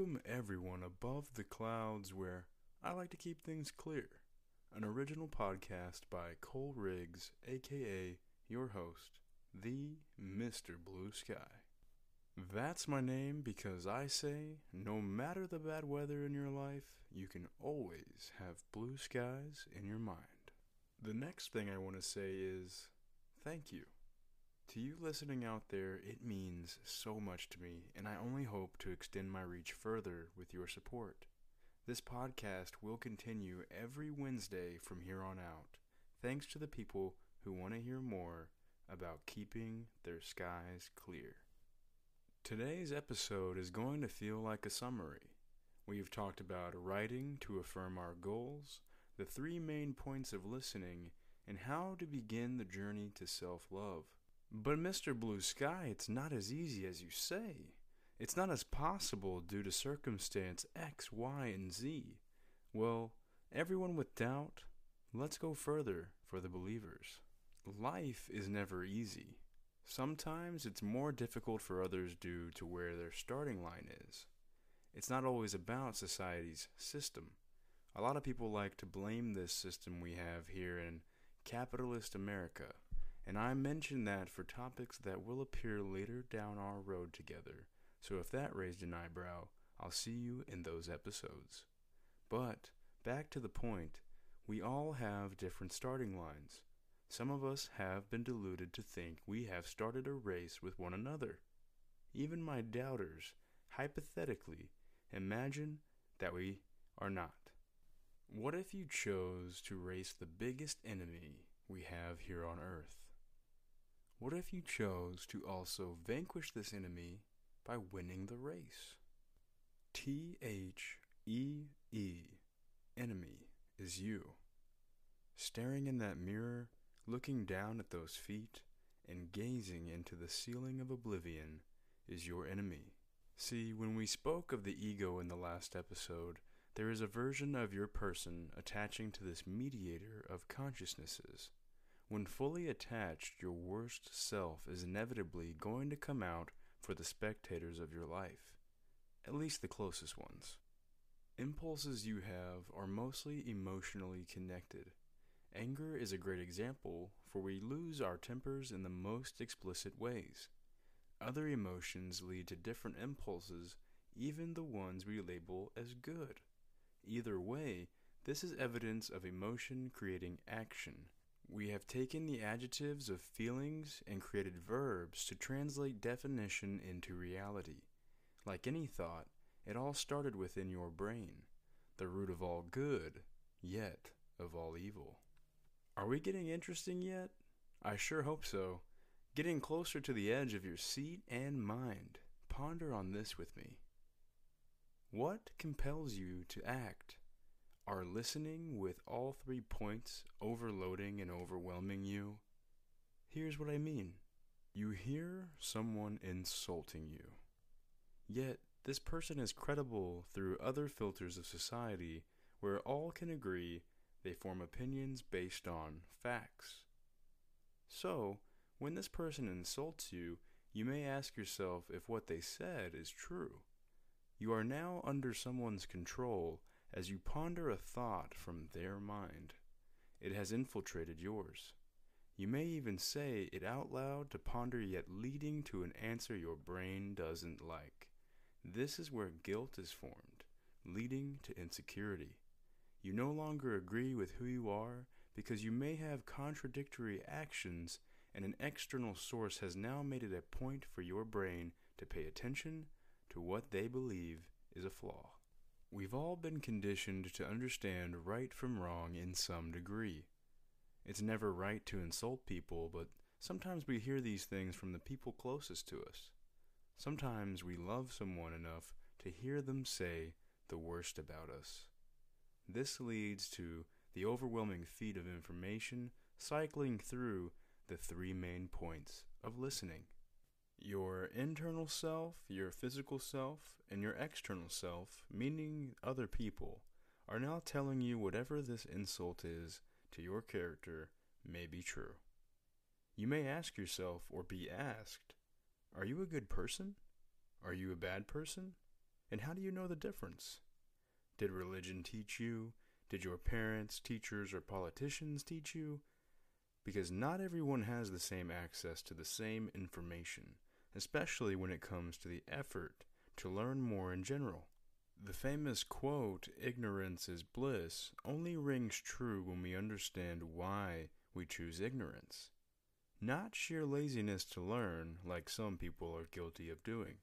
Welcome everyone above the clouds where I like to keep things clear. An original podcast by Cole Riggs, aka your host, the Mr. Blue Sky. That's my name because I say no matter the bad weather in your life, you can always have blue skies in your mind. The next thing I want to say is thank you. To you listening out there, it means so much to me, and I only hope to extend my reach further with your support. This podcast will continue every Wednesday from here on out, thanks to the people who want to hear more about keeping their skies clear. Today's episode is going to feel like a summary. We've talked about writing to affirm our goals, the three main points of listening, and how to begin the journey to self love. But, Mr. Blue Sky, it's not as easy as you say. It's not as possible due to circumstance X, Y, and Z. Well, everyone with doubt, let's go further for the believers. Life is never easy. Sometimes it's more difficult for others due to where their starting line is. It's not always about society's system. A lot of people like to blame this system we have here in capitalist America, and I mention that for topics that will appear later down our road together. So if that raised an eyebrow, I'll see you in those episodes. But back to the point, we all have different starting lines. Some of us have been deluded to think we have started a race with one another. Even my doubters, hypothetically, imagine that we are not. What if you chose to race the biggest enemy we have here on earth? What if you chose to also vanquish this enemy by winning the race? T H E E, enemy, is you. Staring in that mirror, looking down at those feet, and gazing into the ceiling of oblivion is your enemy. See, when we spoke of the ego in the last episode, there is a version of your person attaching to this mediator of consciousnesses. When fully attached, your worst self is inevitably going to come out for the spectators of your life, at least the closest ones. Impulses you have are mostly emotionally connected. Anger is a great example, for we lose our tempers in the most explicit ways. Other emotions lead to different impulses, even the ones we label as good. Either way, this is evidence of emotion creating action. We have taken the adjectives of feelings and created verbs to translate definition into reality. Like any thought, it all started within your brain, the root of all good, yet of all evil. Are we getting interesting yet? I sure hope so. Getting closer to the edge of your seat and mind. Ponder on this with me. What compels you to act? Are listening with all three points overloading and overwhelming you? Here's what I mean you hear someone insulting you. Yet, this person is credible through other filters of society where all can agree they form opinions based on facts. So, when this person insults you, you may ask yourself if what they said is true. You are now under someone's control as you ponder a thought from their mind. It has infiltrated yours. You may even say it out loud to ponder, yet leading to an answer your brain doesn't like. This is where guilt is formed, leading to insecurity. You no longer agree with who you are because you may have contradictory actions, and an external source has now made it a point for your brain to pay attention to what they believe is a flaw. We've all been conditioned to understand right from wrong in some degree. It's never right to insult people, but sometimes we hear these things from the people closest to us. Sometimes we love someone enough to hear them say the worst about us. This leads to the overwhelming feed of information cycling through the three main points of listening your internal self, your physical self, and your external self, meaning other people, are now telling you whatever this insult is to your character may be true. You may ask yourself or be asked, Are you a good person? Are you a bad person? And how do you know the difference? Did religion teach you? Did your parents, teachers, or politicians teach you? Because not everyone has the same access to the same information, especially when it comes to the effort to learn more in general. The famous quote, ignorance is bliss, only rings true when we understand why we choose ignorance. Not sheer laziness to learn, like some people are guilty of doing.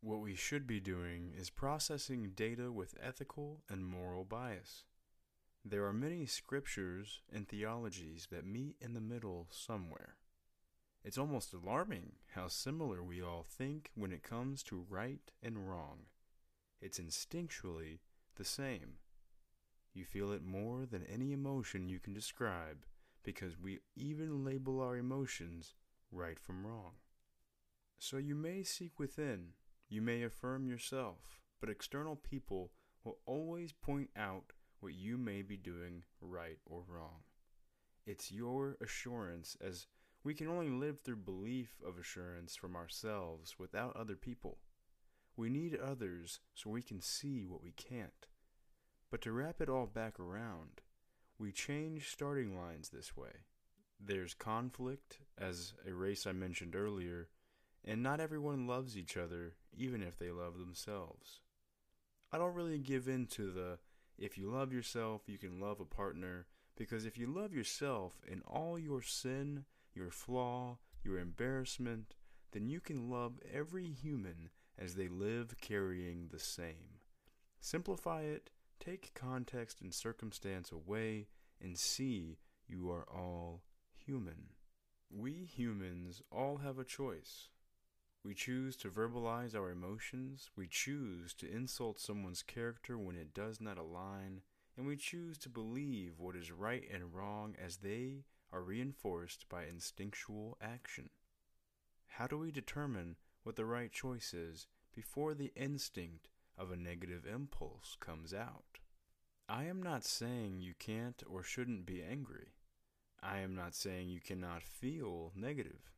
What we should be doing is processing data with ethical and moral bias. There are many scriptures and theologies that meet in the middle somewhere. It's almost alarming how similar we all think when it comes to right and wrong. It's instinctually the same. You feel it more than any emotion you can describe because we even label our emotions right from wrong. So you may seek within you may affirm yourself, but external people will always point out what you may be doing right or wrong. It's your assurance, as we can only live through belief of assurance from ourselves without other people. We need others so we can see what we can't. But to wrap it all back around, we change starting lines this way. There's conflict, as a race I mentioned earlier, and not everyone loves each other, even if they love themselves. I don't really give in to the if you love yourself, you can love a partner, because if you love yourself in all your sin, your flaw, your embarrassment, then you can love every human as they live carrying the same. Simplify it, take context and circumstance away, and see you are all human. We humans all have a choice. We choose to verbalize our emotions, we choose to insult someone's character when it does not align, and we choose to believe what is right and wrong as they are reinforced by instinctual action. How do we determine what the right choice is before the instinct of a negative impulse comes out? I am not saying you can't or shouldn't be angry. I am not saying you cannot feel negative.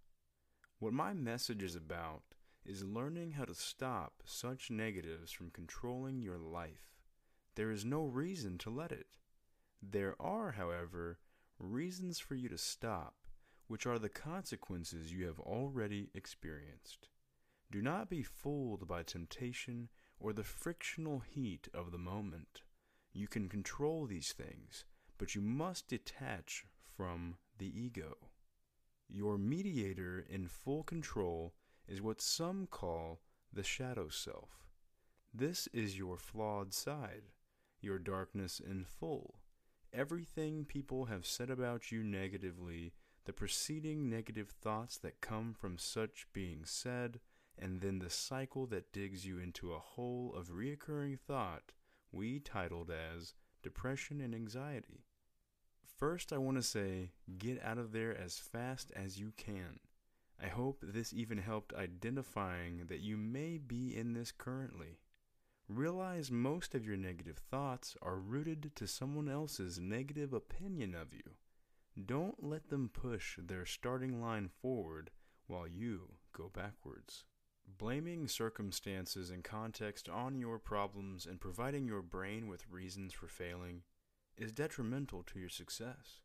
What my message is about is learning how to stop such negatives from controlling your life. There is no reason to let it. There are, however, reasons for you to stop, which are the consequences you have already experienced. Do not be fooled by temptation or the frictional heat of the moment. You can control these things, but you must detach from the ego. Your mediator in full control is what some call the shadow self. This is your flawed side, your darkness in full. Everything people have said about you negatively, the preceding negative thoughts that come from such being said, and then the cycle that digs you into a hole of reoccurring thought we titled as depression and anxiety. First, I want to say get out of there as fast as you can. I hope this even helped identifying that you may be in this currently. Realize most of your negative thoughts are rooted to someone else's negative opinion of you. Don't let them push their starting line forward while you go backwards. Blaming circumstances and context on your problems and providing your brain with reasons for failing is detrimental to your success.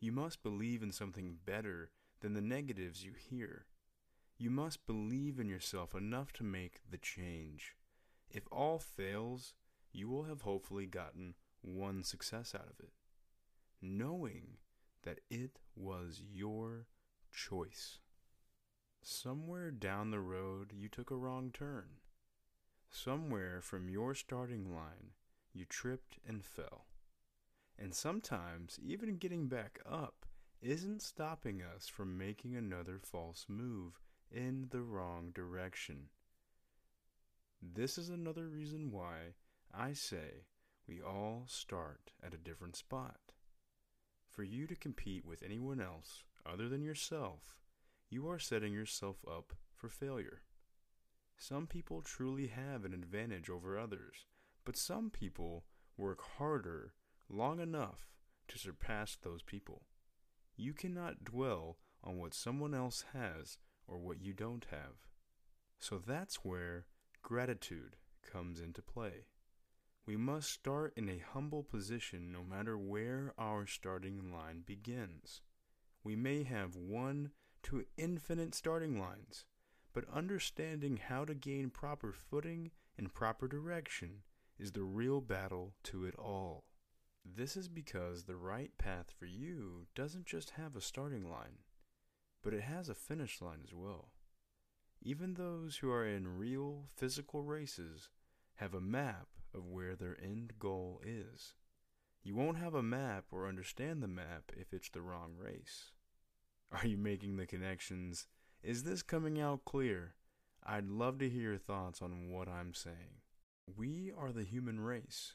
You must believe in something better than the negatives you hear. You must believe in yourself enough to make the change. If all fails, you will have hopefully gotten one success out of it, knowing that it was your choice. Somewhere down the road, you took a wrong turn. Somewhere from your starting line, you tripped and fell. And sometimes, even getting back up isn't stopping us from making another false move in the wrong direction. This is another reason why I say we all start at a different spot. For you to compete with anyone else other than yourself, you are setting yourself up for failure. Some people truly have an advantage over others, but some people work harder long enough to surpass those people. You cannot dwell on what someone else has or what you don't have. So that's where gratitude comes into play. We must start in a humble position no matter where our starting line begins. We may have one to infinite starting lines, but understanding how to gain proper footing and proper direction is the real battle to it all. This is because the right path for you doesn't just have a starting line, but it has a finish line as well. Even those who are in real physical races have a map of where their end goal is. You won't have a map or understand the map if it's the wrong race. Are you making the connections? Is this coming out clear? I'd love to hear your thoughts on what I'm saying. We are the human race.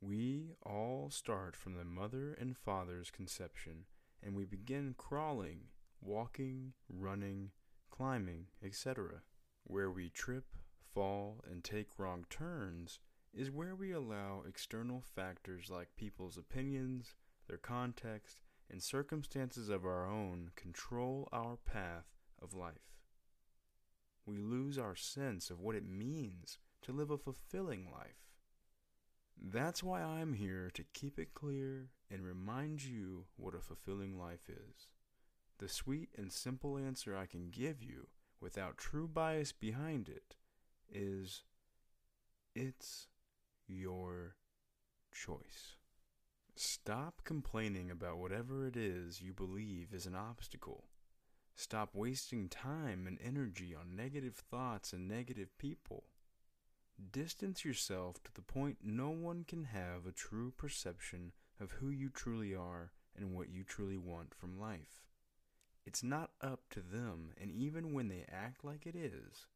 We all start from the mother and father's conception, and we begin crawling, walking, running, climbing, etc. Where we trip, fall, and take wrong turns is where we allow external factors like people's opinions, their context, and circumstances of our own control our path of life. We lose our sense of what it means to live a fulfilling life. That's why I'm here to keep it clear and remind you what a fulfilling life is. The sweet and simple answer I can give you without true bias behind it is it's your choice. Stop complaining about whatever it is you believe is an obstacle. Stop wasting time and energy on negative thoughts and negative people. Distance yourself to the point no one can have a true perception of who you truly are and what you truly want from life. It's not up to them, and even when they act like it is,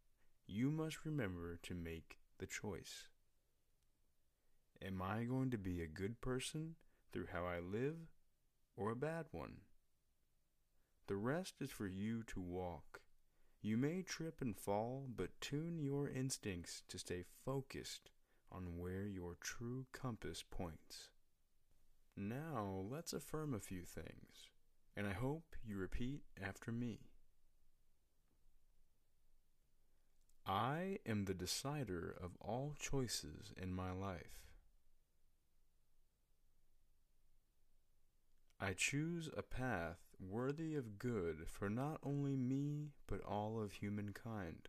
you must remember to make the choice. Am I going to be a good person through how I live or a bad one? The rest is for you to walk. You may trip and fall, but tune your instincts to stay focused on where your true compass points. Now, let's affirm a few things, and I hope you repeat after me. I am the decider of all choices in my life. I choose a path worthy of good for not only me, but all of humankind.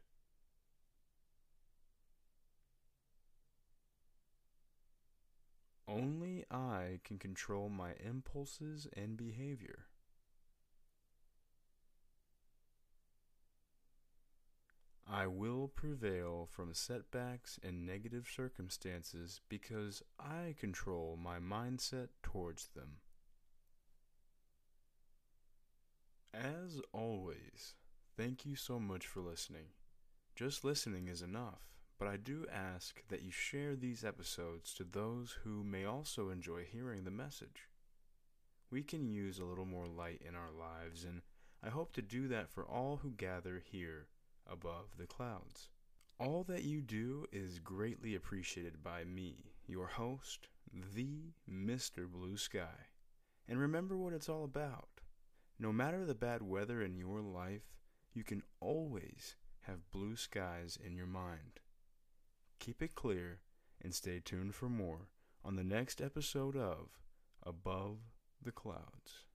Only I can control my impulses and behavior. I will prevail from setbacks and negative circumstances because I control my mindset towards them. As always, thank you so much for listening. Just listening is enough, but I do ask that you share these episodes to those who may also enjoy hearing the message. We can use a little more light in our lives, and I hope to do that for all who gather here above the clouds. All that you do is greatly appreciated by me, your host, the Mr. Blue Sky. And remember what it's all about. No matter the bad weather in your life, you can always have blue skies in your mind. Keep it clear and stay tuned for more on the next episode of Above the Clouds.